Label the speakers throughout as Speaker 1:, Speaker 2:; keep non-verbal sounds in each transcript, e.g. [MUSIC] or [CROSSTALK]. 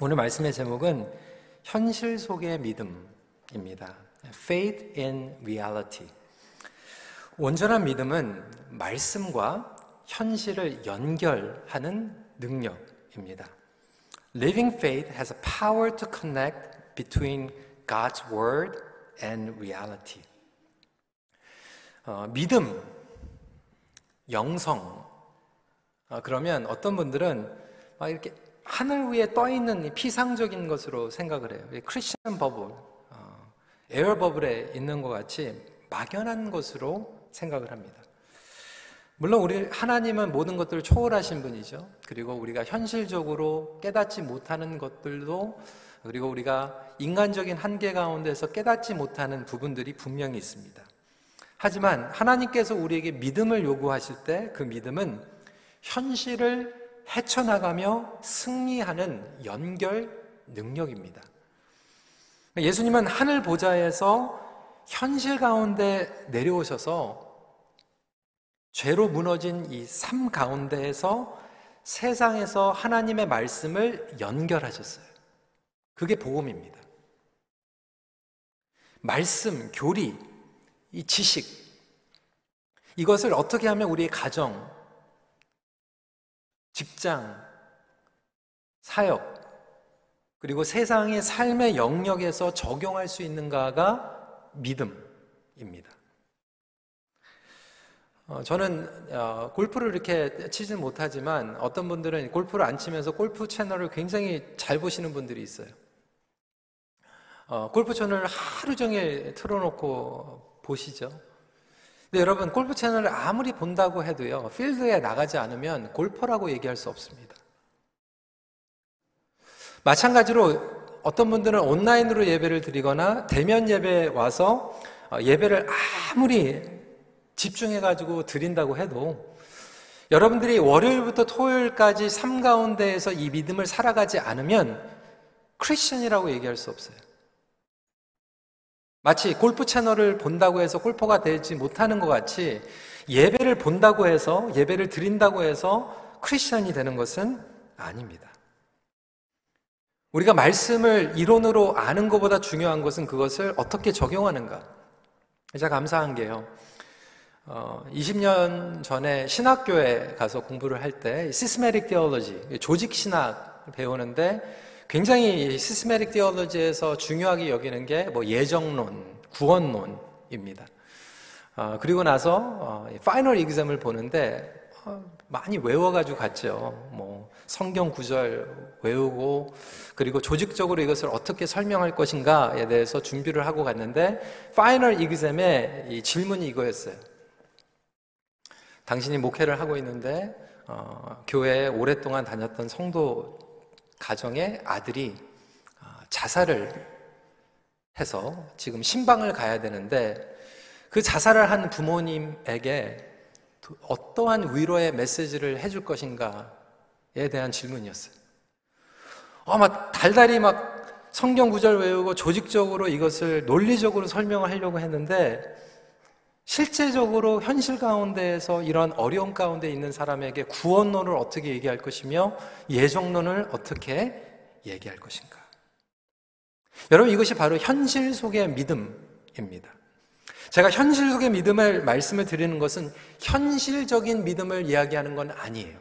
Speaker 1: 오늘 말씀의 제목은 현실 속의 믿음입니다. Faith in reality. 온전한 믿음은 말씀과 현실을 연결하는 능력입니다. Living faith has a power to connect between God's word and reality. 어, 믿음, 영성. 어, 그러면 어떤 분들은 막 이렇게 하늘 위에 떠 있는 피상적인 것으로 생각을 해요. 크리스천 버블, 어, 에어 버블에 있는 것 같이 막연한 것으로 생각을 합니다. 물론 우리 하나님은 모든 것들을 초월하신 분이죠. 그리고 우리가 현실적으로 깨닫지 못하는 것들도 그리고 우리가 인간적인 한계 가운데서 깨닫지 못하는 부분들이 분명히 있습니다. 하지만 하나님께서 우리에게 믿음을 요구하실 때 그 믿음은 현실을 헤쳐나가며 승리하는 연결 능력입니다. 예수님은 하늘 보좌에서 현실 가운데 내려오셔서 죄로 무너진 이 삶 가운데에서 세상에서 하나님의 말씀을 연결하셨어요. 그게 복음입니다. 말씀, 교리, 이 지식, 이것을 어떻게 하면 우리의 가정, 직장, 사역, 그리고 세상의 삶의 영역에서 적용할 수 있는가가 믿음입니다. 어, 저는 어, 골프를 이렇게 치진 못하지만 어떤 분들은 골프를 안 치면서 골프 채널을 굉장히 잘 보시는 분들이 있어요. 어, 골프 채널을 하루 종일 틀어놓고 보시죠. 근데 여러분 골프 채널을 아무리 본다고 해도요 필드에 나가지 않으면 골퍼라고 얘기할 수 없습니다. 마찬가지로 어떤 분들은 온라인으로 예배를 드리거나 대면 예배에 와서 어, 예배를 아무리 집중해가지고 드린다고 해도 여러분들이 월요일부터 토요일까지 삶 가운데에서 이 믿음을 살아가지 않으면 크리스천이라고 얘기할 수 없어요. 마치 골프 채널을 본다고 해서 골퍼가 되지 못하는 것 같이 예배를 본다고 해서 예배를 드린다고 해서 크리스천이 되는 것은 아닙니다. 우리가 말씀을 이론으로 아는 것보다 중요한 것은 그것을 어떻게 적용하는가. 제가 감사한 게요. 어, 20년 전에 신학교에 가서 공부를 할 때 시스메릭 디올로지, 조직 신학 배우는데 굉장히 systematic theology에서 중요하게 여기는 게 뭐 예정론, 구원론입니다. 어, 그리고 나서 어, final exam을 보는데 어, 많이 외워가지고 갔죠. 뭐 성경 구절 외우고 그리고 조직적으로 이것을 어떻게 설명할 것인가에 대해서 준비를 하고 갔는데 final exam의 질문이 이거였어요. 당신이 목회를 하고 있는데 어, 교회에 오랫동안 다녔던 성도 가정의 아들이 어, 자살을 해서 지금 신방을 가야 되는데 그 자살을 한 부모님에게 어떠한 위로의 메시지를 해줄 것인가에 대한 질문이었어요. 어, 막 달달이 막 성경 구절 외우고 조직적으로 이것을 논리적으로 설명을 하려고 했는데 실제적으로 현실 가운데에서 이런 어려움 가운데 있는 사람에게 구원론을 어떻게 얘기할 것이며 예정론을 어떻게 얘기할 것인가. 여러분 이것이 바로 현실 속의 믿음입니다. 제가 현실 속의 믿음을 말씀을 드리는 것은 현실적인 믿음을 이야기하는 건 아니에요.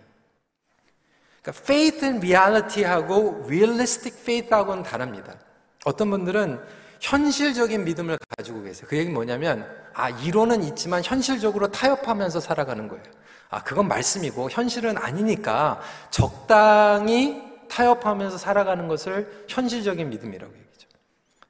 Speaker 1: 그러니까 faith and reality하고 realistic faith하고는 다릅니다. 어떤 분들은 현실적인 믿음을 가지고 계세요. 그 얘기는 뭐냐면, 아, 이론은 있지만 현실적으로 타협하면서 살아가는 거예요. 아, 그건 말씀이고, 현실은 아니니까 적당히 타협하면서 살아가는 것을 현실적인 믿음이라고 얘기죠.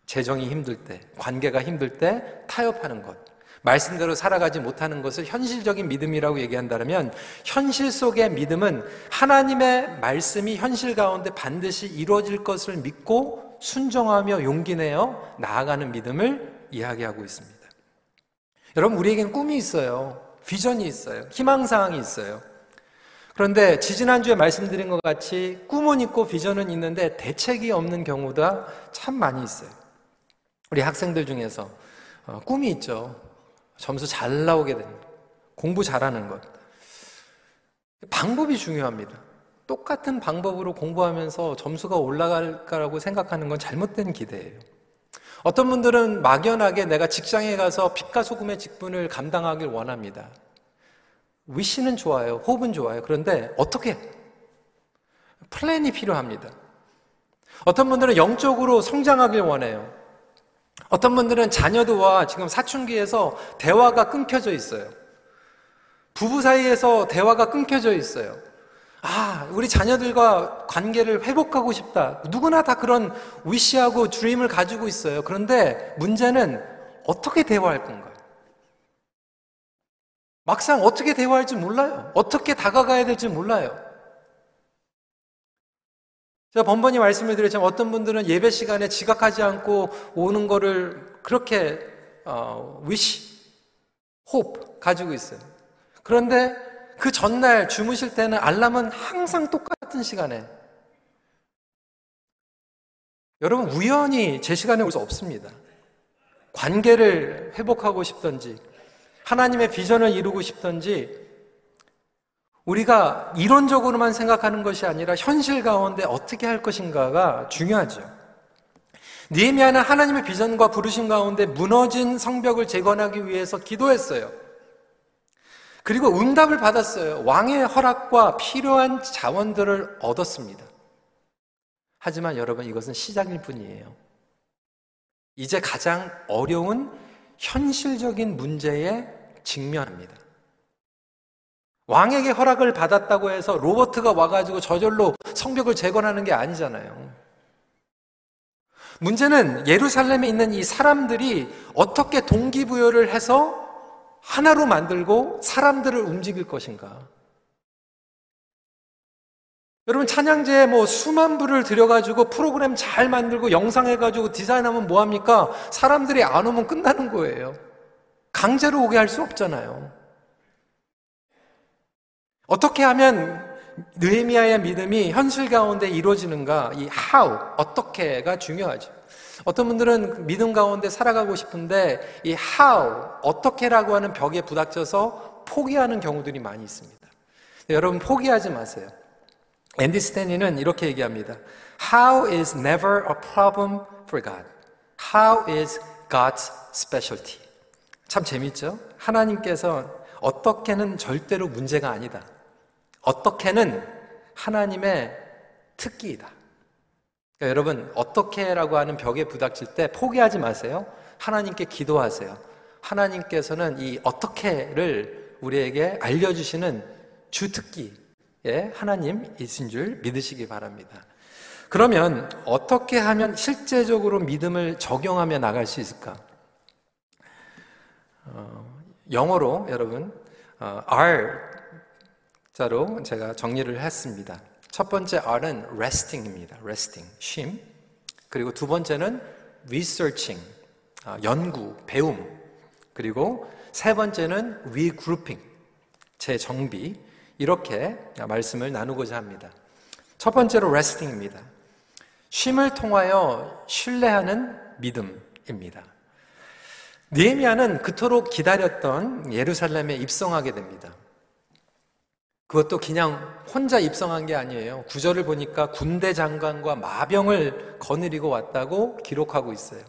Speaker 1: 재정이 힘들 때, 관계가 힘들 때 타협하는 것. 말씀대로 살아가지 못하는 것을 현실적인 믿음이라고 얘기한다면 현실 속의 믿음은 하나님의 말씀이 현실 가운데 반드시 이루어질 것을 믿고 순종하며 용기 내어 나아가는 믿음을 이야기하고 있습니다. 여러분, 우리에겐 꿈이 있어요. 비전이 있어요. 희망사항이 있어요. 그런데 지지난주에 말씀드린 것 같이 꿈은 있고 비전은 있는데 대책이 없는 경우가 참 많이 있어요. 우리 학생들 중에서 어, 꿈이 있죠. 점수 잘 나오게 됩니다. 공부 잘하는 것. 방법이 중요합니다. 똑같은 방법으로 공부하면서 점수가 올라갈까라고 생각하는 건 잘못된 기대예요. 어떤 분들은 막연하게 내가 직장에 가서 빛과 소금의 직분을 감당하길 원합니다. 위시는 좋아요. 호흡은 좋아요. 그런데 어떻게? 플랜이 필요합니다. 어떤 분들은 영적으로 성장하길 원해요. 어떤 분들은 자녀들과 지금 사춘기에서 대화가 끊겨져 있어요. 부부 사이에서 대화가 끊겨져 있어요. 아, 우리 자녀들과 관계를 회복하고 싶다. 누구나 다 그런 위시하고 드림을 가지고 있어요. 그런데 문제는 어떻게 대화할 건가요? 막상 어떻게 대화할지 몰라요. 어떻게 다가가야 될지 몰라요. 제가 번번이 말씀을 드렸지만 어떤 분들은 예배 시간에 지각하지 않고 오는 거를 그렇게 어, 위시, 홉 가지고 있어요. 그런데 그 전날 주무실 때는 알람은 항상 똑같은 시간에 여러분 우연히 제 시간에 올 수 없습니다. 관계를 회복하고 싶던지 하나님의 비전을 이루고 싶던지 우리가 이론적으로만 생각하는 것이 아니라 현실 가운데 어떻게 할 것인가가 중요하죠. 니에미아는 하나님의 비전과 부르심 가운데 무너진 성벽을 재건하기 위해서 기도했어요. 그리고 응답을 받았어요. 왕의 허락과 필요한 자원들을 얻었습니다. 하지만 여러분 이것은 시작일 뿐이에요. 이제 가장 어려운 현실적인 문제에 직면합니다. 왕에게 허락을 받았다고 해서 로버트가 와가지고 저절로 성벽을 재건하는 게 아니잖아요. 문제는 예루살렘에 있는 이 사람들이 어떻게 동기부여를 해서 하나로 만들고 사람들을 움직일 것인가? 여러분 찬양제에 뭐 수만 불을 들여가지고 프로그램 잘 만들고 영상 해가지고 디자인하면 뭐합니까? 사람들이 안 오면 끝나는 거예요. 강제로 오게 할 수 없잖아요. 어떻게 하면 느헤미야의 믿음이 현실 가운데 이루어지는가? 이 how 어떻게가 중요하죠. 어떤 분들은 믿음 가운데 살아가고 싶은데 이 how 어떻게라고 하는 벽에 부닥쳐서 포기하는 경우들이 많이 있습니다. 여러분 포기하지 마세요. 앤디 스탠리는 이렇게 얘기합니다. How is never a problem for God. How is God's specialty. 참 재밌죠? 하나님께서 어떻게는 절대로 문제가 아니다. 어떻게는 하나님의 특기이다. 그러니까 여러분, 어떻게라고 하는 벽에 부닥칠 때 포기하지 마세요. 하나님께 기도하세요. 하나님께서는 이 어떻게를 우리에게 알려주시는 주특기의 하나님이신 줄 믿으시기 바랍니다. 그러면 어떻게 하면 실제적으로 믿음을 적용하며 나갈 수 있을까? 어, 영어로 여러분 어, R 자로 제가 정리를 했습니다. 첫 번째 R은 resting입니다. resting, 쉼. 그리고 두 번째는 researching, 아, 연구, 배움. 그리고 세 번째는 regrouping, 재정비. 이렇게 말씀을 나누고자 합니다. 첫 번째로 resting입니다. 쉼을 통하여 신뢰하는 믿음입니다. 니에미아는 그토록 기다렸던 예루살렘에 입성하게 됩니다. 그것도 그냥 혼자 입성한 게 아니에요. 구절을 보니까 군대 장관과 마병을 거느리고 왔다고 기록하고 있어요.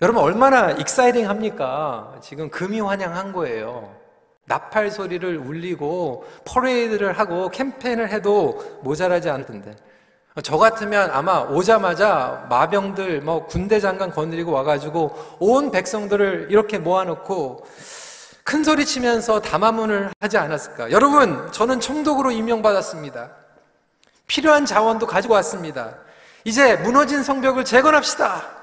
Speaker 1: 여러분 얼마나 exciting 합니까? 지금 금의환향한 거예요. 나팔 소리를 울리고 퍼레이드를 하고 캠페인을 해도 모자라지 않던데. 저 같으면 아마 오자마자 마병들 뭐 군대 장관 거느리고 와가지고 온 백성들을 이렇게 모아놓고 큰 소리 치면서 담화문을 하지 않았을까? 여러분, 저는 총독으로 임명받았습니다. 필요한 자원도 가지고 왔습니다. 이제 무너진 성벽을 재건합시다.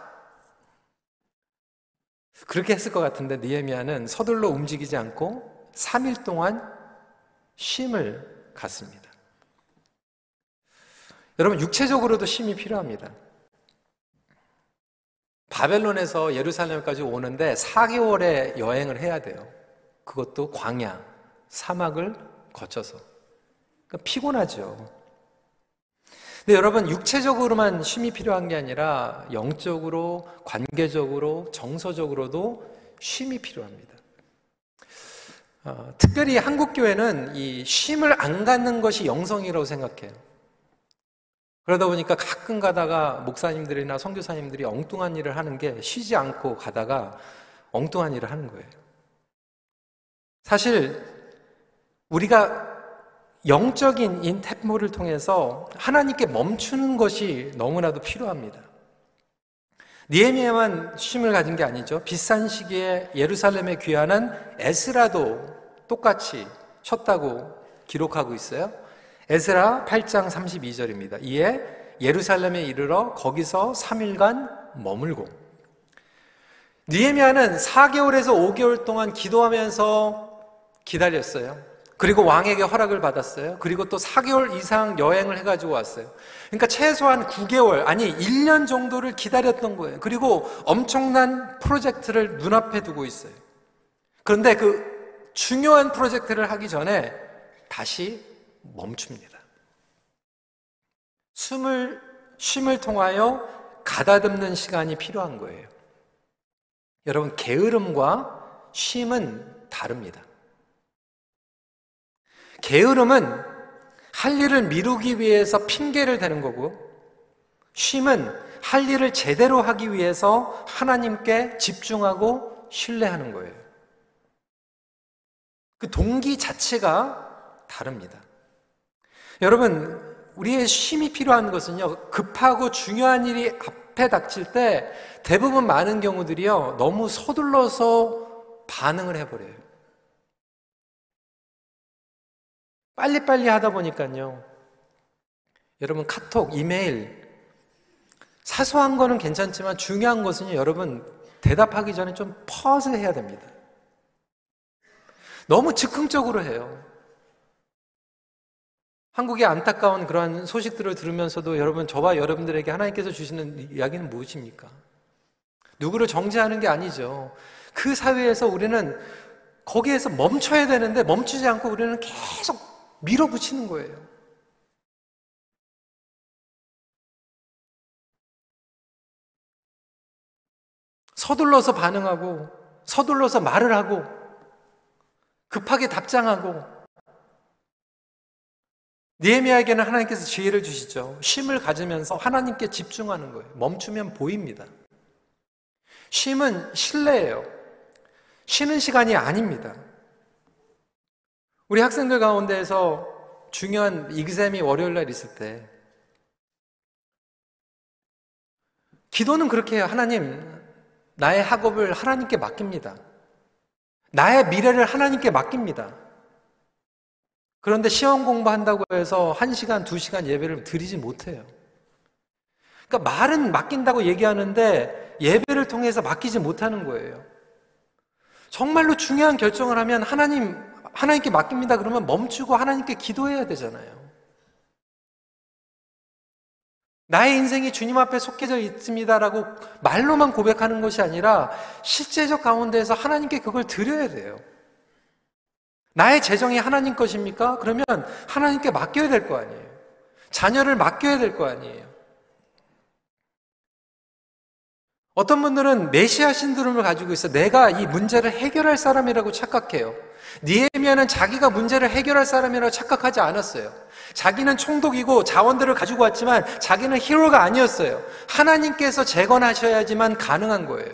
Speaker 1: 그렇게 했을 것 같은데 니에미아는 서둘러 움직이지 않고 3일 동안 쉼을 갖습니다. 여러분 육체적으로도 쉼이 필요합니다. 바벨론에서 예루살렘까지 오는데 4개월의 여행을 해야 돼요. 그것도 광야, 사막을 거쳐서. 그러니까 피곤하죠. 근데 여러분, 육체적으로만 쉼이 필요한 게 아니라 영적으로, 관계적으로, 정서적으로도 쉼이 필요합니다. 어, 특별히 한국 교회는 이 쉼을 안 갖는 것이 영성이라고 생각해요. 그러다 보니까 가끔 가다가 목사님들이나 선교사님들이 엉뚱한 일을 하는 게 쉬지 않고 가다가 엉뚱한 일을 하는 거예요. 사실 우리가 영적인 인템모를 통해서 하나님께 멈추는 것이 너무나도 필요합니다. 니에미야만 쉼을 가진 게 아니죠. 비싼 시기에 예루살렘에 귀환한 에스라도 똑같이 쉬었다고 기록하고 있어요. 에스라 8장 32절입니다. 이에 예루살렘에 이르러 거기서 3일간 머물고 니에미아는 4개월에서 5개월 동안 기도하면서 기다렸어요. 그리고 왕에게 허락을 받았어요. 그리고 또 4개월 이상 여행을 해가지고 왔어요. 그러니까 최소한 9개월, 아니 1년 정도를 기다렸던 거예요. 그리고 엄청난 프로젝트를 눈앞에 두고 있어요. 그런데 그 중요한 프로젝트를 하기 전에 다시 멈춥니다. 숨을, 쉼을 통하여 가다듬는 시간이 필요한 거예요. 여러분, 게으름과 쉼은 다릅니다. 게으름은 할 일을 미루기 위해서 핑계를 대는 거고, 쉼은 할 일을 제대로 하기 위해서 하나님께 집중하고 신뢰하는 거예요. 그 동기 자체가 다릅니다. 여러분, 우리의 쉼이 필요한 것은요, 급하고 중요한 일이 앞에 닥칠 때 대부분 많은 경우들이요, 너무 서둘러서 반응을 해버려요. 빨리빨리 하다 보니까요, 여러분 카톡, 이메일, 사소한 거는 괜찮지만 중요한 것은요, 여러분 대답하기 전에 좀 퍼즈 해야 됩니다. 너무 즉흥적으로 해요. 한국의 안타까운 그러한 소식들을 들으면서도 여러분, 저와 여러분들에게 하나님께서 주시는 이야기는 무엇입니까? 누구를 정죄하는 게 아니죠. 그 사회에서 우리는 거기에서 멈춰야 되는데 멈추지 않고 우리는 계속 밀어붙이는 거예요. 서둘러서 반응하고, 서둘러서 말을 하고, 급하게 답장하고, 니에미아에게는 하나님께서 지혜를 주시죠. 쉼을 가지면서 하나님께 집중하는 거예요. 멈추면 보입니다. 쉼은 신뢰예요. 쉬는 시간이 아닙니다. 우리 학생들 가운데에서 중요한 이그셈이 월요일 날 있을 때 기도는 그렇게 해요. 하나님, 나의 학업을 하나님께 맡깁니다. 나의 미래를 하나님께 맡깁니다. 그런데 시험 공부한다고 해서 1시간, 2시간 예배를 드리지 못해요. 그러니까 말은 맡긴다고 얘기하는데 예배를 통해서 맡기지 못하는 거예요. 정말로 중요한 결정을 하면 하나님, 하나님께 맡깁니다. 그러면 멈추고 하나님께 기도해야 되잖아요. 나의 인생이 주님 앞에 속해져 있습니다라고 말로만 고백하는 것이 아니라 실제적 가운데에서 하나님께 그걸 드려야 돼요. 나의 재정이 하나님 것입니까? 그러면 하나님께 맡겨야 될 거 아니에요. 자녀를 맡겨야 될 거 아니에요. 어떤 분들은 메시아 신드롬을 가지고 있어 내가 이 문제를 해결할 사람이라고 착각해요. 니에미아는 자기가 문제를 해결할 사람이라고 착각하지 않았어요. 자기는 총독이고 자원들을 가지고 왔지만 자기는 히로가 아니었어요. 하나님께서 재건하셔야지만 가능한 거예요.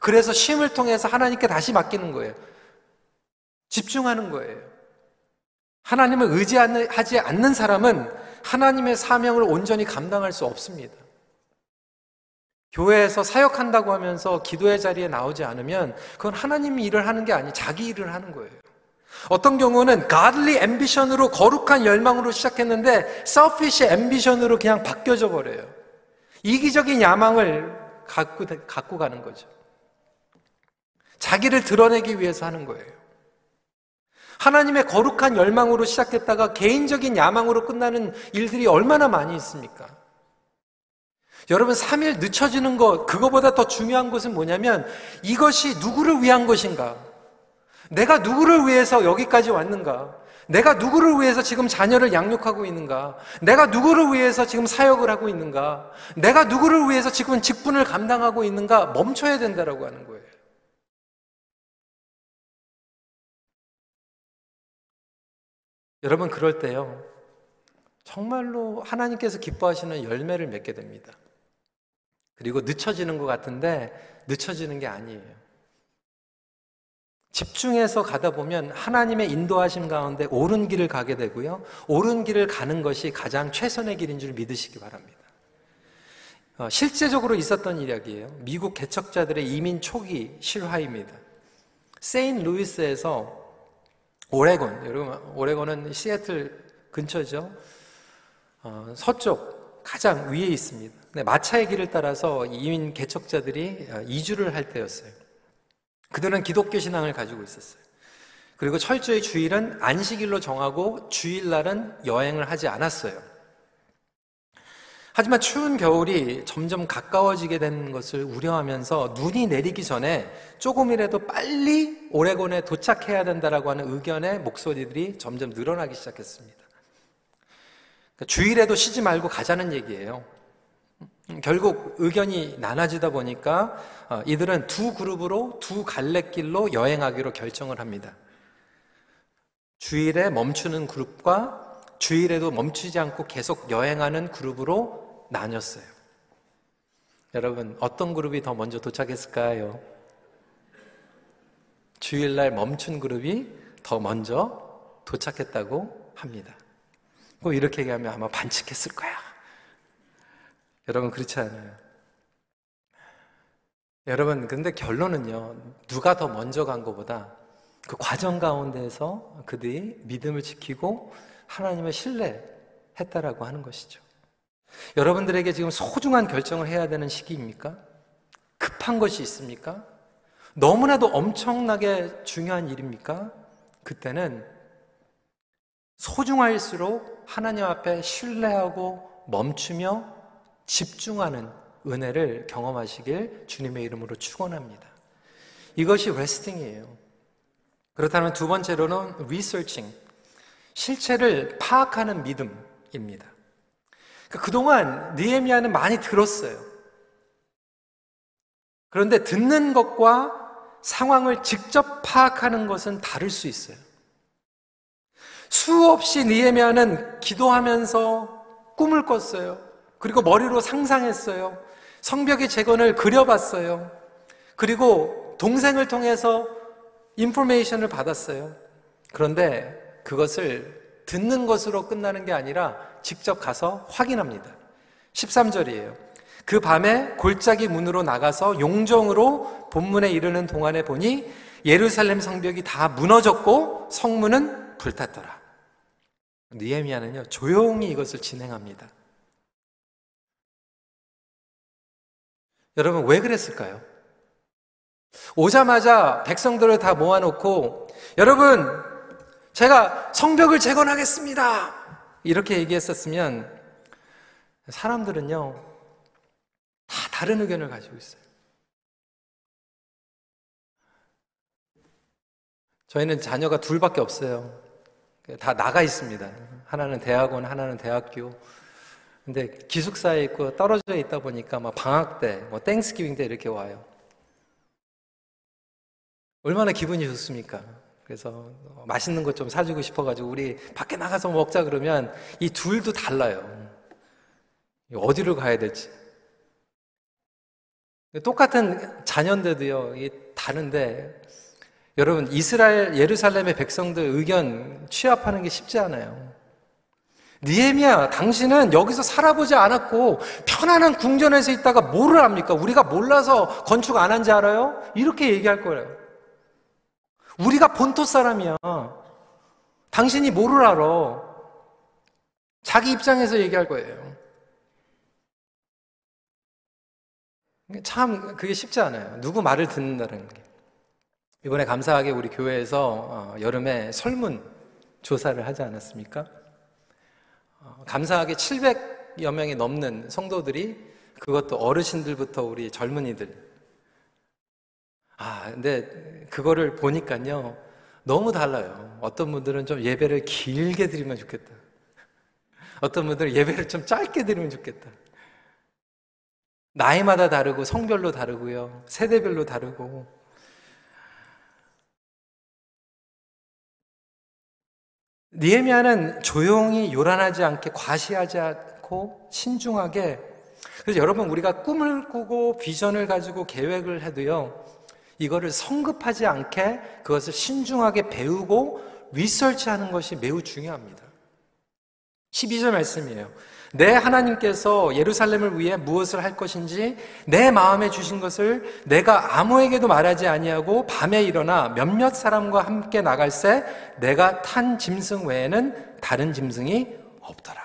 Speaker 1: 그래서 쉼을 통해서 하나님께 다시 맡기는 거예요. 집중하는 거예요. 하나님을 의지하지 않는 사람은 하나님의 사명을 온전히 감당할 수 없습니다. 교회에서 사역한다고 하면서 기도의 자리에 나오지 않으면 그건 하나님이 일을 하는 게 아니 자기 일을 하는 거예요. 어떤 경우는 godly ambition으로 거룩한 열망으로 시작했는데 selfish ambition으로 그냥 바뀌어져 버려요. 이기적인 야망을 갖고, 갖고 가는 거죠. 자기를 드러내기 위해서 하는 거예요. 하나님의 거룩한 열망으로 시작했다가 개인적인 야망으로 끝나는 일들이 얼마나 많이 있습니까? 여러분, 3일 늦춰지는 것, 그거보다 더 중요한 것은 뭐냐면 이것이 누구를 위한 것인가? 내가 누구를 위해서 여기까지 왔는가? 내가 누구를 위해서 지금 자녀를 양육하고 있는가? 내가 누구를 위해서 지금 사역을 하고 있는가? 내가 누구를 위해서 지금 직분을 감당하고 있는가? 멈춰야 된다라고 하는 거예요. 여러분 그럴 때요. 정말로 하나님께서 기뻐하시는 열매를 맺게 됩니다. 그리고 늦춰지는 것 같은데 늦춰지는 게 아니에요. 집중해서 가다 보면 하나님의 인도하심 가운데 옳은 길을 가게 되고요. 옳은 길을 가는 것이 가장 최선의 길인 줄 믿으시기 바랍니다. 어, 실제적으로 있었던 이야기예요. 미국 개척자들의 이민 초기 실화입니다. 세인 루이스에서 오레곤, 여러분 오레곤은 시애틀 근처죠. 어, 서쪽 가장 위에 있습니다. 네, 마차의 길을 따라서 이민 개척자들이 어, 이주를 할 때였어요. 그들은 기독교 신앙을 가지고 있었어요. 그리고 철저히 주일은 안식일로 정하고 주일날은 여행을 하지 않았어요. 하지만 추운 겨울이 점점 가까워지게 되는 것을 우려하면서 눈이 내리기 전에 조금이라도 빨리 오레곤에 도착해야 된다라고 하는 의견의 목소리들이 점점 늘어나기 시작했습니다. 그러니까 주일에도 쉬지 말고 가자는 얘기예요. 결국 의견이 나눠지다 보니까 어, 이들은 두 그룹으로 두 갈래길로 여행하기로 결정을 합니다. 주일에 멈추는 그룹과 주일에도 멈추지 않고 계속 여행하는 그룹으로 나뉘었어요. 여러분, 어떤 그룹이 더 먼저 도착했을까요? 주일날 멈춘 그룹이 더 먼저 도착했다고 합니다. 꼭 이렇게 얘기하면 아마 반칙했을 거야. 여러분 그렇지 않아요. 여러분 근데 결론은요. 누가 더 먼저 간 것보다 그 과정 가운데서 그들이 믿음을 지키고 하나님을 신뢰했다라고 하는 것이죠. 여러분들에게 지금 소중한 결정을 해야 되는 시기입니까? 급한 것이 있습니까? 너무나도 엄청나게 중요한 일입니까? 그때는 소중할수록 하나님 앞에 신뢰하고 멈추며 집중하는 은혜를 경험하시길 주님의 이름으로 축원합니다. 이것이 레스팅이에요. 그렇다면 두 번째로는 리서칭, 실체를 파악하는 믿음입니다. 그러니까 그동안 니에미아는 많이 들었어요. 그런데 듣는 것과 상황을 직접 파악하는 것은 다를 수 있어요. 수없이 니에미아는 기도하면서 꿈을 꿨어요. 그리고 머리로 상상했어요. 성벽의 재건을 그려봤어요. 그리고 동생을 통해서 인포메이션을 받았어요. 그런데 그것을 듣는 것으로 끝나는 게 아니라 직접 가서 확인합니다. 13절이에요. 그 밤에 골짜기 문으로 나가서 용정으로 본문에 이르는 동안에 보니 예루살렘 성벽이 다 무너졌고 성문은 불탔더라. 니에미아는요 조용히 이것을 진행합니다. 여러분, 왜 그랬을까요? 오자마자 백성들을 다 모아놓고, 여러분, 제가 성벽을 재건하겠습니다! 이렇게 얘기했었으면, 사람들은요, 다 다른 의견을 가지고 있어요. 저희는 자녀가 둘밖에 없어요. 다 나가 있습니다. 하나는 대학원, 하나는 대학교. 근데 기숙사에 있고 떨어져 있다 보니까 막 방학 때, 뭐 땡스기빙 때 이렇게 와요. 얼마나 기분이 좋습니까? 그래서 맛있는 것 좀 사주고 싶어가지고 우리 밖에 나가서 먹자 그러면 이 둘도 달라요. 어디로 가야 될지. 똑같은 자녀인데도요, 다른데, 여러분, 이스라엘, 예루살렘의 백성들 의견 취합하는 게 쉽지 않아요. 니에미야, 당신은 여기서 살아보지 않았고 편안한 궁전에서 있다가 뭐를 합니까? 우리가 몰라서 건축 안 한지 알아요? 이렇게 얘기할 거예요. 우리가 본토 사람이야. 당신이 뭐를 알아? 자기 입장에서 얘기할 거예요. 참 그게 쉽지 않아요. 누구 말을 듣는다는 게. 이번에 감사하게 우리 교회에서 어, 여름에 설문 조사를 하지 않았습니까? 감사하게 700여 명이 넘는 성도들이 그것도 어르신들부터 우리 젊은이들. 아, 근데 그거를 보니까요. 너무 달라요. 어떤 분들은 좀 예배를 길게 드리면 좋겠다. 어떤 분들은 예배를 좀 짧게 드리면 좋겠다. 나이마다 다르고 성별로 다르고요. 세대별로 다르고. 니에미아는 조용히 요란하지 않게 과시하지 않고 신중하게 그래서 여러분 우리가 꿈을 꾸고 비전을 가지고 계획을 해도요 이거를 성급하지 않게 그것을 신중하게 배우고 리서치하는 것이 매우 중요합니다. 12절 말씀이에요. 내 하나님께서 예루살렘을 위해 무엇을 할 것인지 내 마음에 주신 것을 내가 아무에게도 말하지 아니하고 밤에 일어나 몇몇 사람과 함께 나갈새 내가 탄 짐승 외에는 다른 짐승이 없더라.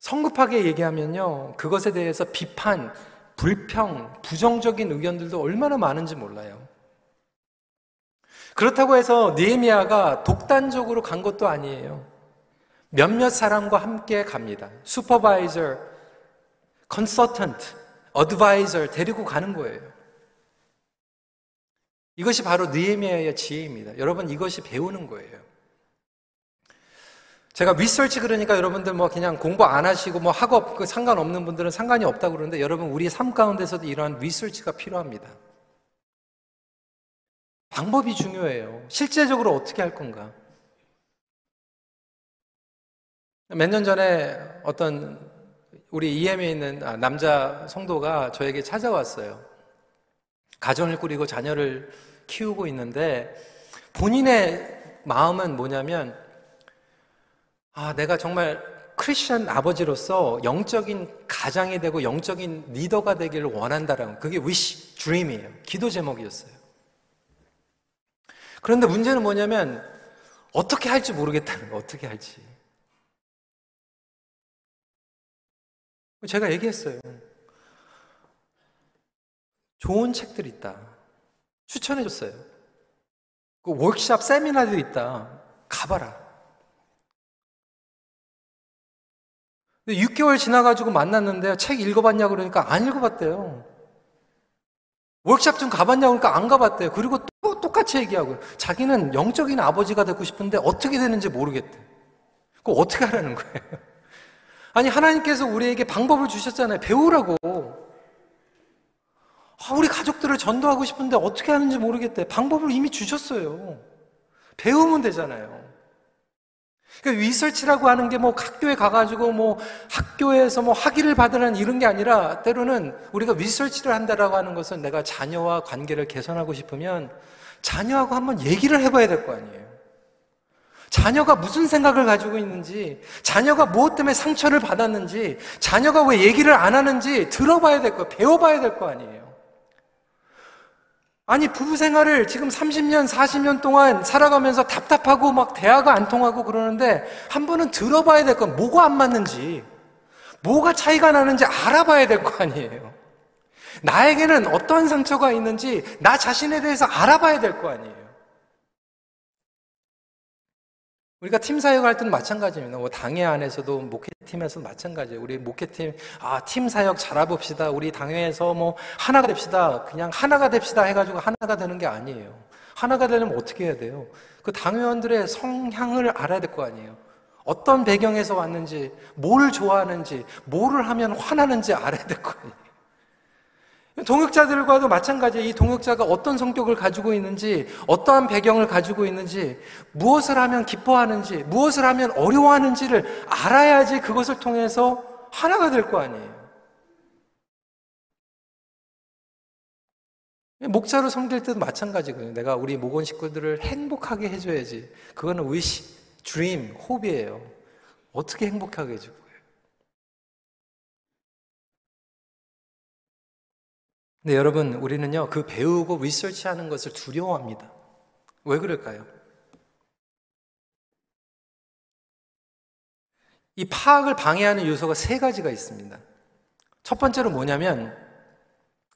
Speaker 1: 성급하게 얘기하면요. 그것에 대해서 비판, 불평, 부정적인 의견들도 얼마나 많은지 몰라요. 그렇다고 해서 느헤미야가 독단적으로 간 것도 아니에요. 몇몇 사람과 함께 갑니다. supervisor, consultant, advisor 데리고 가는 거예요. 이것이 바로 느헤미야의 지혜입니다. 여러분 이것이 배우는 거예요. 제가 리서치 그러니까 여러분들 뭐 그냥 공부 안 하시고 뭐 학업 그 상관없는 분들은 상관이 없다고 그러는데 여러분 우리 삶 가운데서도 이러한 리서치가 필요합니다. 방법이 중요해요. 실제적으로 어떻게 할 건가? 몇 년 전에 어떤 우리 EM에 있는 아, 남자 성도가 저에게 찾아왔어요. 가정을 꾸리고 자녀를 키우고 있는데 본인의 마음은 뭐냐면 아, 내가 정말 크리스천 아버지로서 영적인 가장이 되고 영적인 리더가 되기를 원한다라는 그게 위시, 드림이에요. 기도 제목이었어요. 그런데 문제는 뭐냐면 어떻게 할지 모르겠다는 거, 어떻게 할지. 제가 얘기했어요. 좋은 책들 있다. 추천해 줬어요. 그 워크샵 세미나들 있다. 가봐라. 근데 6개월 지나가지고 만났는데 책 읽어봤냐 그러니까 안 읽어봤대요. 워크샵 좀 가봤냐 그러니까 안 가봤대요. 그리고 또 똑같이 얘기하고요. 자기는 영적인 아버지가 되고 싶은데 어떻게 되는지 모르겠대. 그거 어떻게 하라는 거예요? 아니, 하나님께서 우리에게 방법을 주셨잖아요. 배우라고. 아, 우리 가족들을 전도하고 싶은데 어떻게 하는지 모르겠대. 방법을 이미 주셨어요. 배우면 되잖아요. 그러니까 리서치라고 하는 게 뭐 학교에 가가지고 뭐 학교에서 뭐 학위를 받으는 이런 게 아니라 때로는 우리가 리서치를 한다라고 하는 것은 내가 자녀와 관계를 개선하고 싶으면 자녀하고 한번 얘기를 해봐야 될 거 아니에요. 자녀가 무슨 생각을 가지고 있는지, 자녀가 무엇 때문에 상처를 받았는지, 자녀가 왜 얘기를 안 하는지 들어봐야 될 거예요. 배워봐야 될 거 아니에요. 아니, 부부 생활을 지금 30년, 40년 동안 살아가면서 답답하고 막 대화가 안 통하고 그러는데 한 번은 들어봐야 될 건 뭐가 안 맞는지, 뭐가 차이가 나는지 알아봐야 될 거 아니에요. 나에게는 어떠한 상처가 있는지 나 자신에 대해서 알아봐야 될 거 아니에요. 우리가 팀 사역을 할 때는 마찬가지입니다. 뭐 당회 안에서도 목회팀에서 마찬가지예요. 우리 목회팀 아 팀 사역 잘해봅시다. 우리 당회에서 뭐 하나가 됩시다. 그냥 하나가 됩시다 해가지고 하나가 되는 게 아니에요. 하나가 되려면 어떻게 해야 돼요? 그 당회원들의 성향을 알아야 될 거 아니에요. 어떤 배경에서 왔는지, 뭘 좋아하는지, 뭐를 하면 화나는지 알아야 될거 아니에요. 동역자들과도 마찬가지예요. 이 동역자가 어떤 성격을 가지고 있는지, 어떠한 배경을 가지고 있는지, 무엇을 하면 기뻐하는지, 무엇을 하면 어려워하는지를 알아야지 그것을 통해서 하나가 될 거 아니에요. 목자로 섬길 때도 마찬가지거든요. 내가 우리 목원 식구들을 행복하게 해줘야지. 그거는 위시, 드림, 호비예요. 어떻게 행복하게 해주고. 근데 여러분, 우리는요, 그 배우고 리서치 하는 것을 두려워합니다. 왜 그럴까요? 이 파악을 방해하는 요소가 세 가지가 있습니다. 첫 번째로 뭐냐면,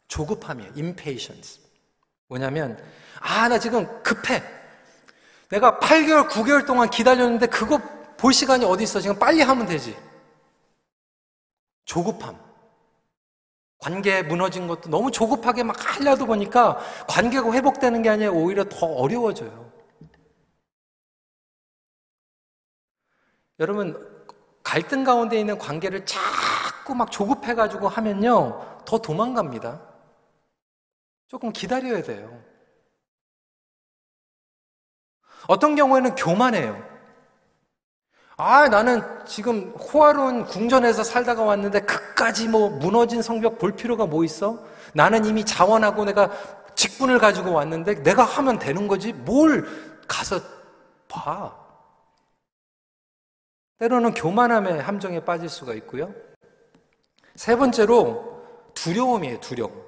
Speaker 1: 조급함이에요. impatience. 뭐냐면, 아, 나 지금 급해. 내가 8개월, 9개월 동안 기다렸는데 그거 볼 시간이 어디 있어? 지금 빨리 하면 되지. 조급함. 관계 무너진 것도 너무 조급하게 막 하려다 보니까 관계가 회복되는 게 아니라 오히려 더 어려워져요. 여러분, 갈등 가운데 있는 관계를 자꾸 막 조급해가지고 하면요, 더 도망갑니다. 조금 기다려야 돼요. 어떤 경우에는 교만해요. 아, 나는 지금 호화로운 궁전에서 살다가 왔는데 그까지 뭐 무너진 성벽 볼 필요가 뭐 있어? 나는 이미 자원하고 내가 직분을 가지고 왔는데 내가 하면 되는 거지 뭘 가서 봐. 때로는 교만함의 함정에 빠질 수가 있고요. 세 번째로 두려움이에요, 두려움.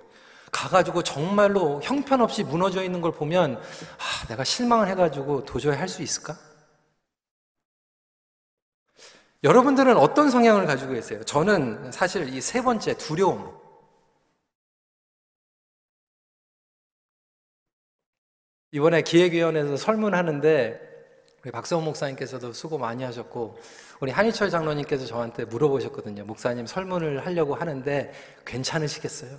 Speaker 1: 가가지고 정말로 형편없이 무너져 있는 걸 보면, 아, 내가 실망을 해가지고 도저히 할 수 있을까? 여러분들은 어떤 성향을 가지고 계세요? 저는 사실 이 세 번째, 두려움. 이번에 기획위원회에서 설문하는데 우리 박성호 목사님께서도 수고 많이 하셨고 우리 한희철 장로님께서 저한테 물어보셨거든요. 목사님 설문을 하려고 하는데 괜찮으시겠어요?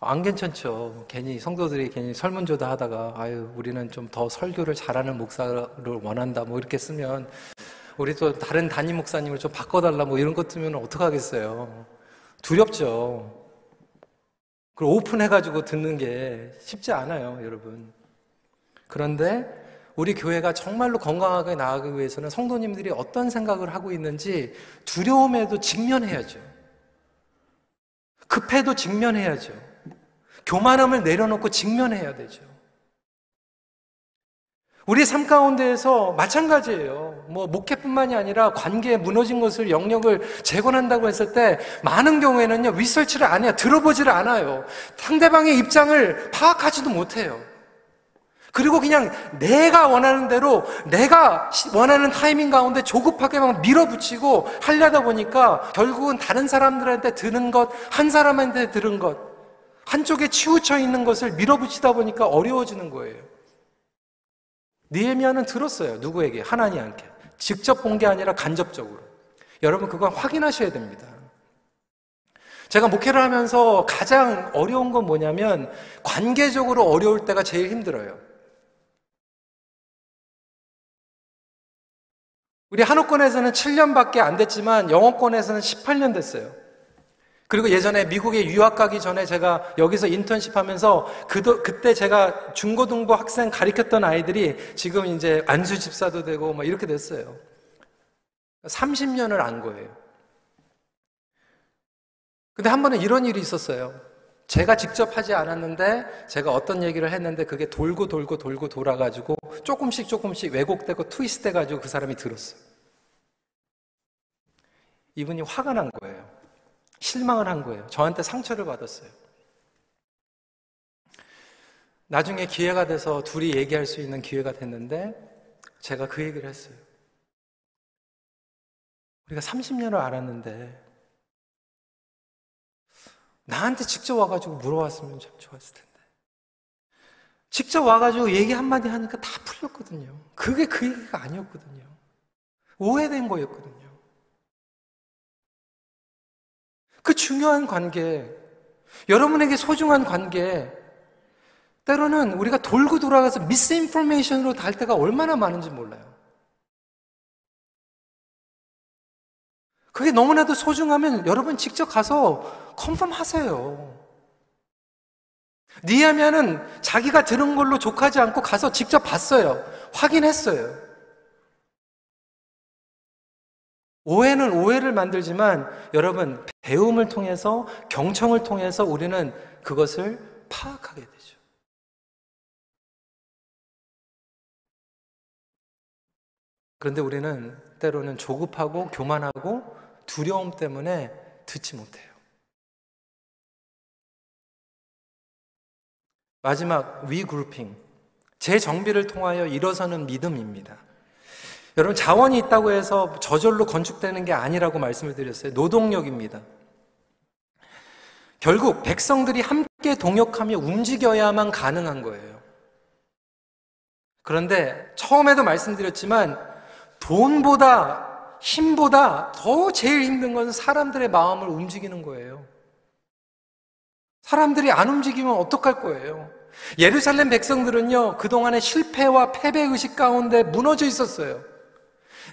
Speaker 1: 안 괜찮죠. 괜히 성도들이 괜히 설문조다 하다가 아유 우리는 좀 더 설교를 잘하는 목사를 원한다 뭐 이렇게 쓰면 우리 또 다른 담임 목사님을 좀 바꿔달라 뭐 이런 것 뜨면 어떡하겠어요. 두렵죠. 그걸 오픈해가지고 듣는 게 쉽지 않아요, 여러분. 그런데 우리 교회가 정말로 건강하게 나아가기 위해서는 성도님들이 어떤 생각을 하고 있는지 두려움에도 직면해야죠. 급해도 직면해야죠. 교만함을 내려놓고 직면해야 되죠. 우리 삶 가운데에서 마찬가지예요. 뭐 목회뿐만이 아니라 관계에 무너진 것을 영역을 재건한다고 했을 때 많은 경우에는요 리서치를 안 해요. 들어보지를 않아요. 상대방의 입장을 파악하지도 못해요. 그리고 그냥 내가 원하는 대로 내가 원하는 타이밍 가운데 조급하게 막 밀어붙이고 하려다 보니까 결국은 다른 사람들한테 들은 것, 한 사람한테 들은 것, 한쪽에 치우쳐 있는 것을 밀어붙이다 보니까 어려워지는 거예요. 니에미아는 들었어요. 누구에게? 하나님한테. 직접 본 게 아니라 간접적으로. 여러분 그건 확인하셔야 됩니다. 제가 목회를 하면서 가장 어려운 건 뭐냐면 관계적으로 어려울 때가 제일 힘들어요. 우리 한옥권에서는 7년밖에 안 됐지만 영어권에서는 18년 됐어요. 그리고 예전에 미국에 유학 가기 전에 제가 여기서 인턴십 하면서 그도, 그때 제가 중고등부 학생 가르쳤던 아이들이 지금 이제 안수 집사도 되고 뭐 이렇게 됐어요. 30년을 안 거예요. 근데 한 번은 이런 일이 있었어요. 제가 직접 하지 않았는데 제가 어떤 얘기를 했는데 그게 돌고 돌고 돌고 돌아가지고 조금씩 조금씩 왜곡되고 트위스트 돼가지고 그 사람이 들었어요. 이분이 화가 난 거예요. 실망을 한 거예요. 저한테 상처를 받았어요. 나중에 기회가 돼서 둘이 얘기할 수 있는 기회가 됐는데 제가 그 얘기를 했어요. 우리가 30년을 알았는데 나한테 직접 와가지고 물어봤으면 참 좋았을 텐데. 직접 와가지고 얘기 한마디 하니까 다 풀렸거든요. 그게 그 얘기가 아니었거든요. 오해된 거였거든요. 그 중요한 관계, 여러분에게 소중한 관계, 때로는 우리가 돌고 돌아가서 미스인포메이션으로 달 때가 얼마나 많은지 몰라요. 그게 너무나도 소중하면 여러분 직접 가서 컨펌 하세요. 니아미아는 자기가 들은 걸로 족하지 않고 가서 직접 봤어요. 확인했어요. 오해는 오해를 만들지만 여러분 배움을 통해서 경청을 통해서 우리는 그것을 파악하게 되죠. 그런데 우리는 때로는 조급하고 교만하고 두려움 때문에 듣지 못해요. 마지막 위그룹핑 재정비를 통하여 일어서는 믿음입니다. 여러분 자원이 있다고 해서 저절로 건축되는 게 아니라고 말씀을 드렸어요. 노동력입니다. 결국 백성들이 함께 동역하며 움직여야만 가능한 거예요. 그런데 처음에도 말씀드렸지만 돈보다 힘보다 더 제일 힘든 것은 사람들의 마음을 움직이는 거예요. 사람들이 안 움직이면 어떡할 거예요? 예루살렘 백성들은요, 그동안의 실패와 패배 의식 가운데 무너져 있었어요.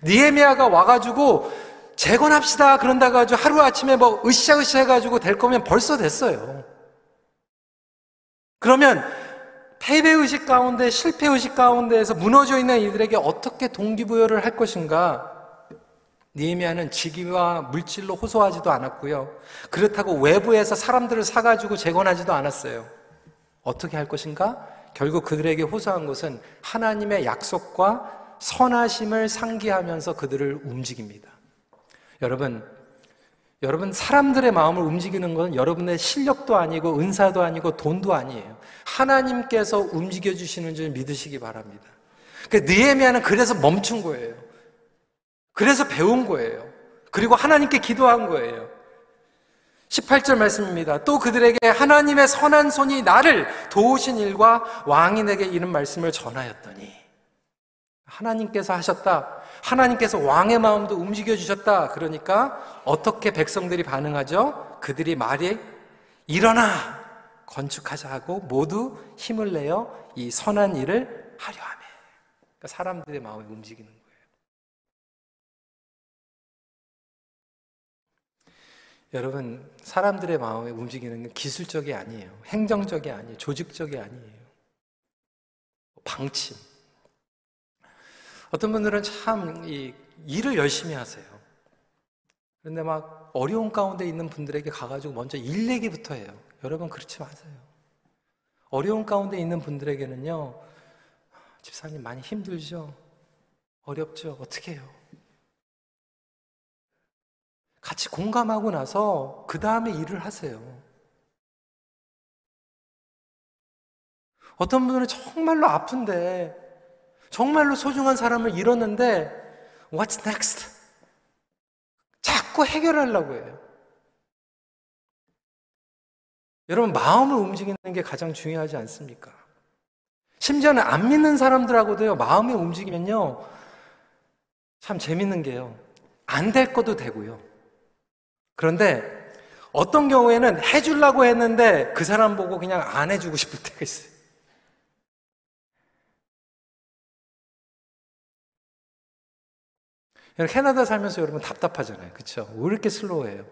Speaker 1: 니에미아가 와가지고 재건합시다 그런다고 가지고 하루아침에 뭐 으쌰으쌰 해가지고 될 거면 벌써 됐어요. 그러면 패배의식 가운데 실패의식 가운데에서 무너져 있는 이들에게 어떻게 동기부여를 할 것인가? 니에미아는 직위와 물질로 호소하지도 않았고요. 그렇다고 외부에서 사람들을 사가지고 재건하지도 않았어요. 어떻게 할 것인가? 결국 그들에게 호소한 것은 하나님의 약속과 선하심을 상기하면서 그들을 움직입니다. 여러분, 여러분 사람들의 마음을 움직이는 건 여러분의 실력도 아니고 은사도 아니고 돈도 아니에요. 하나님께서 움직여 주시는 줄 믿으시기 바랍니다. 그 느헤미야는 그래서 멈춘 거예요. 그래서 배운 거예요. 그리고 하나님께 기도한 거예요. 18절 말씀입니다. 또 그들에게 하나님의 선한 손이 나를 도우신 일과 왕인에게 이런 말씀을 전하였더니 하나님께서 하셨다. 하나님께서 왕의 마음도 움직여 주셨다. 그러니까 어떻게 백성들이 반응하죠? 그들이 말이 일어나 건축하자 하고 모두 힘을 내어 이 선한 일을 하려 하며 그러니까 사람들의 마음이 움직이는 거예요. 여러분, 사람들의 마음이 움직이는 건 기술적이 아니에요. 행정적이 아니에요. 조직적이 아니에요. 방침. 어떤 분들은 참 이 일을 열심히 하세요. 그런데 막 어려운 가운데 있는 분들에게 가가지고 먼저 일 얘기부터 해요. 여러분 그렇지 마세요. 어려운 가운데 있는 분들에게는요, 집사님 많이 힘들죠? 어렵죠? 어떻게 해요? 같이 공감하고 나서 그 다음에 일을 하세요. 어떤 분들은 정말로 아픈데 정말로 소중한 사람을 잃었는데 what's next? 자꾸 해결하려고 해요. 여러분 마음을 움직이는 게 가장 중요하지 않습니까? 심지어는 안 믿는 사람들하고도요 마음이 움직이면요 참 재밌는 게요 안 될 것도 되고요 그런데 어떤 경우에는 해주려고 했는데 그 사람 보고 그냥 안 해주고 싶을 때가 있어요 캐나다 살면서 여러분 답답하잖아요. 그렇죠? 왜 이렇게 슬로우해요?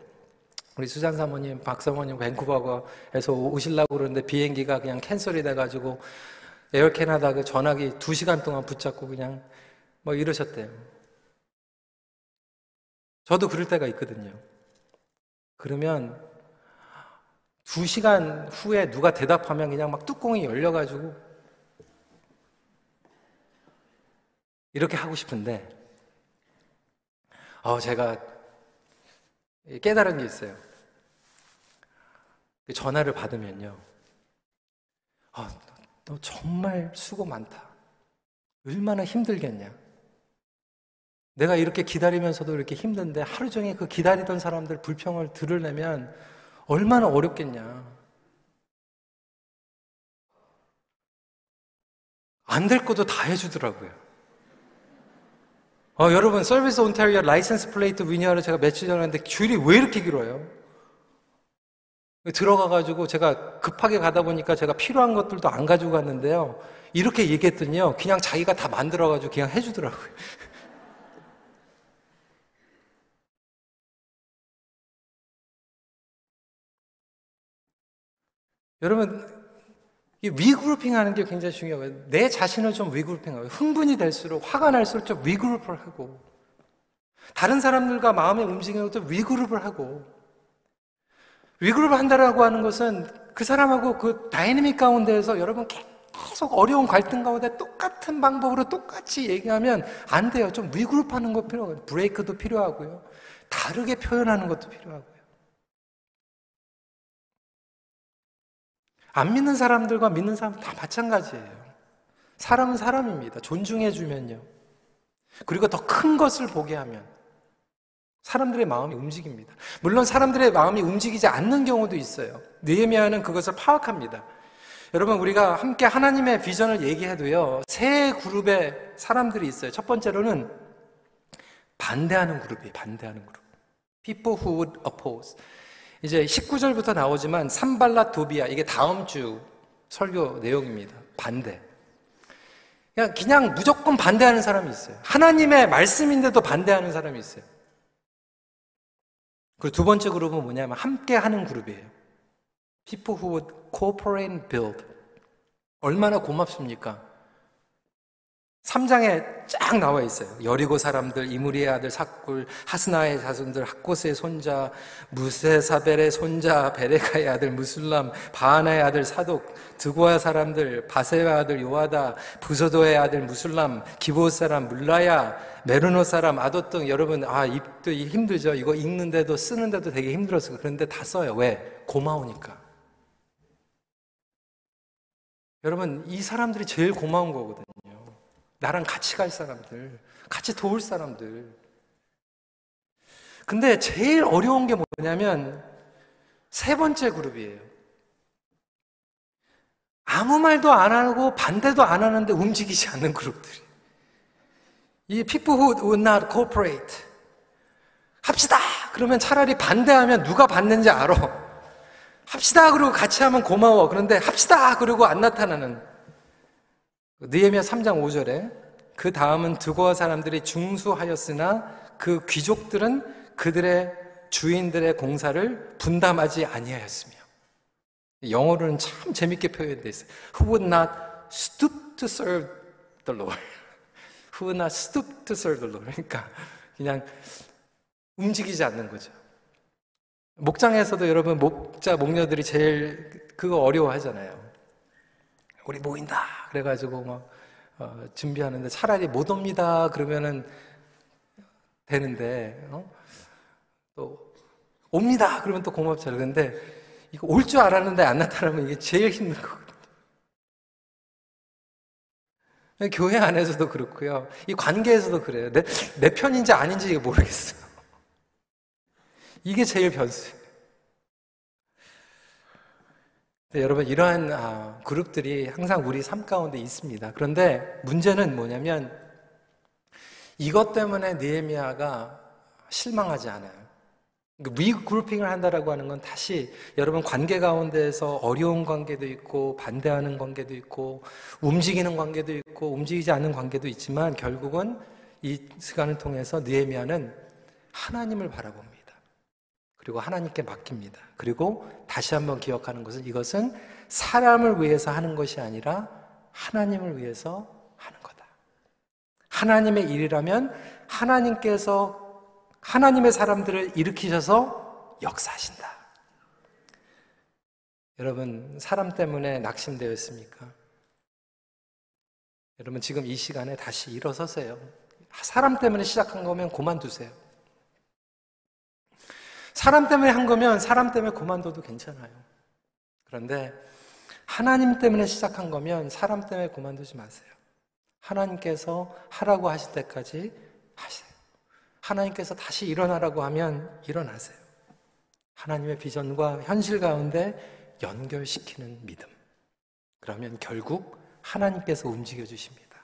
Speaker 1: 우리 수잔 사모님, 박 사모님 밴쿠버에서 오시려고 그러는데 비행기가 그냥 캔슬이 돼가지고 에어 캐나다 그 전화기 두 시간 동안 붙잡고 그냥 뭐 이러셨대요. 저도 그럴 때가 있거든요. 그러면 두 시간 후에 누가 대답하면 그냥 막 뚜껑이 열려가지고 이렇게 하고 싶은데 어, 제가 깨달은 게 있어요. 그 전화를 받으면요. 아, 너 정말 수고 많다. 얼마나 힘들겠냐. 내가 이렇게 기다리면서도 이렇게 힘든데 하루 종일 그 기다리던 사람들 불평을 들으려면 얼마나 어렵겠냐. 안 될 것도 다 해주더라고요. 어, 여러분, Service Ontario license plate renew를 제가 며칠 전에 했는데 줄이 왜 이렇게 길어요? 들어가가지고 제가 급하게 가다 보니까 제가 필요한 것들도 안 가지고 갔는데요. 이렇게 얘기했더니요. 그냥 자기가 다 만들어가지고 그냥 해주더라고요. [LAUGHS] 여러분, 이 위그룹핑 하는 게 굉장히 중요해요. 내 자신을 좀 위그룹핑하고 흥분이 될수록 화가 날수록 좀 위그룹을 하고 다른 사람들과 마음의 움직이는 것도 위그룹을 하고 위그룹을 한다라고 하는 것은 그 사람하고 그 다이내믹 가운데에서 여러분 계속 어려운 갈등 가운데 똑같은 방법으로 똑같이 얘기하면 안 돼요. 좀 위그룹 하는 거 필요하고요. 브레이크도 필요하고요. 다르게 표현하는 것도 필요하고. 안 믿는 사람들과 믿는 사람 다 마찬가지예요. 사람은 사람입니다. 존중해주면요. 그리고 더 큰 것을 보게 하면 사람들의 마음이 움직입니다. 물론 사람들의 마음이 움직이지 않는 경우도 있어요. 느헤미야는 그것을 파악합니다. 여러분 우리가 함께 하나님의 비전을 얘기해도요. 세 그룹의 사람들이 있어요. 첫 번째로는 반대하는 그룹이에요. 반대하는 그룹. People who would oppose. 이제 19절부터 나오지만 삼발라 도비아 이게 다음 주 설교 내용입니다. 반대. 그냥, 그냥 무조건 반대하는 사람이 있어요. 하나님의 말씀인데도 반대하는 사람이 있어요. 그리고 두 번째 그룹은 뭐냐면 함께 하는 그룹이에요. People who would cooperate and build. 얼마나 고맙습니까? 3장에 쫙 나와 있어요. 여리고 사람들, 이무리의 아들 삭굴, 하스나의 자손들, 학고스의 손자, 무세사벨의 손자, 베레카의 아들 무술람, 바하나의 아들 사독, 드고아 사람들, 바세의 아들 요하다, 부소도의 아들 무술람, 기브옷 사람 물라야, 메르노 사람 아도 등 여러분 아 입도 힘들죠. 이거 읽는데도 쓰는데도 되게 힘들었어요. 그런데 다 써요. 왜? 고마우니까. 여러분 이 사람들이 제일 고마운 거거든요. 나랑 같이 갈 사람들, 같이 도울 사람들. 근데 제일 어려운 게 뭐냐면 세 번째 그룹이에요. 아무 말도 안 하고 반대도 안 하는데 움직이지 않는 그룹들이. 이 people who would not cooperate. 합시다! 그러면 차라리 반대하면 누가 받는지 알아. 합시다! 그러고 같이 하면 고마워. 그런데 합시다! 그러고 안 나타나는. 느헤미야 3장 5절에 그 다음은 드고아 사람들이 중수하였으나 그 귀족들은 그들의 주인들의 공사를 분담하지 아니하였으며 영어로는 참 재밌게 표현되어 있어요. Who would not stoop to serve the Lord. Who would not stoop to serve the Lord. 그러니까 그냥 움직이지 않는 거죠. 목장에서도 여러분 목자 목녀들이 제일 그거 어려워하잖아요. 우리 모인다. 그래가지고 막 어, 준비하는데 차라리 못 옵니다. 그러면은 되는데 어? 또 옵니다. 그러면 또 고맙잖아요. 근데 이거 올 줄 알았는데 안 나타나면 이게 제일 힘든 거거든요. 교회 안에서도 그렇고요. 이 관계에서도 그래요. 내, 내 편인지 아닌지 모르겠어요. 이게 제일 변수예요. 여러분 이러한 아, 그룹들이 항상 우리 삶 가운데 있습니다. 그런데 문제는 뭐냐면 이것 때문에 느헤미야가 실망하지 않아요. 리그룹핑을 한다라고 하는 건 다시 여러분 관계 가운데에서 어려운 관계도 있고 반대하는 관계도 있고 움직이는 관계도 있고 움직이지 않는 관계도 있지만 결국은 이 시간을 통해서 느헤미야는 하나님을 바라봅니다. 그리고 하나님께 맡깁니다. 그리고 다시 한번 기억하는 것은 이것은 사람을 위해서 하는 것이 아니라 하나님을 위해서 하는 거다. 하나님의 일이라면 하나님께서 하나님의 사람들을 일으키셔서 역사하신다. 여러분, 사람 때문에 낙심되어 있습니까? 여러분, 지금 이 시간에 다시 일어서세요. 사람 때문에 시작한 거면 그만두세요. 사람 때문에 한 거면 사람 때문에 그만둬도 괜찮아요. 그런데 하나님 때문에 시작한 거면 사람 때문에 그만두지 마세요. 하나님께서 하라고 하실 때까지 하세요. 하나님께서 다시 일어나라고 하면 일어나세요. 하나님의 비전과 현실 가운데 연결시키는 믿음. 그러면 결국 하나님께서 움직여 주십니다.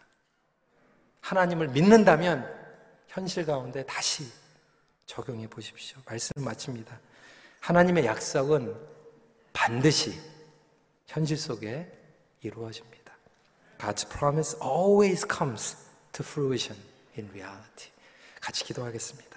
Speaker 1: 하나님을 믿는다면 현실 가운데 다시 적용해 보십시오. 말씀을 마칩니다. 하나님의 약속은 반드시 현실 속에 이루어집니다. God's promise always comes to fruition in reality. 같이 기도하겠습니다.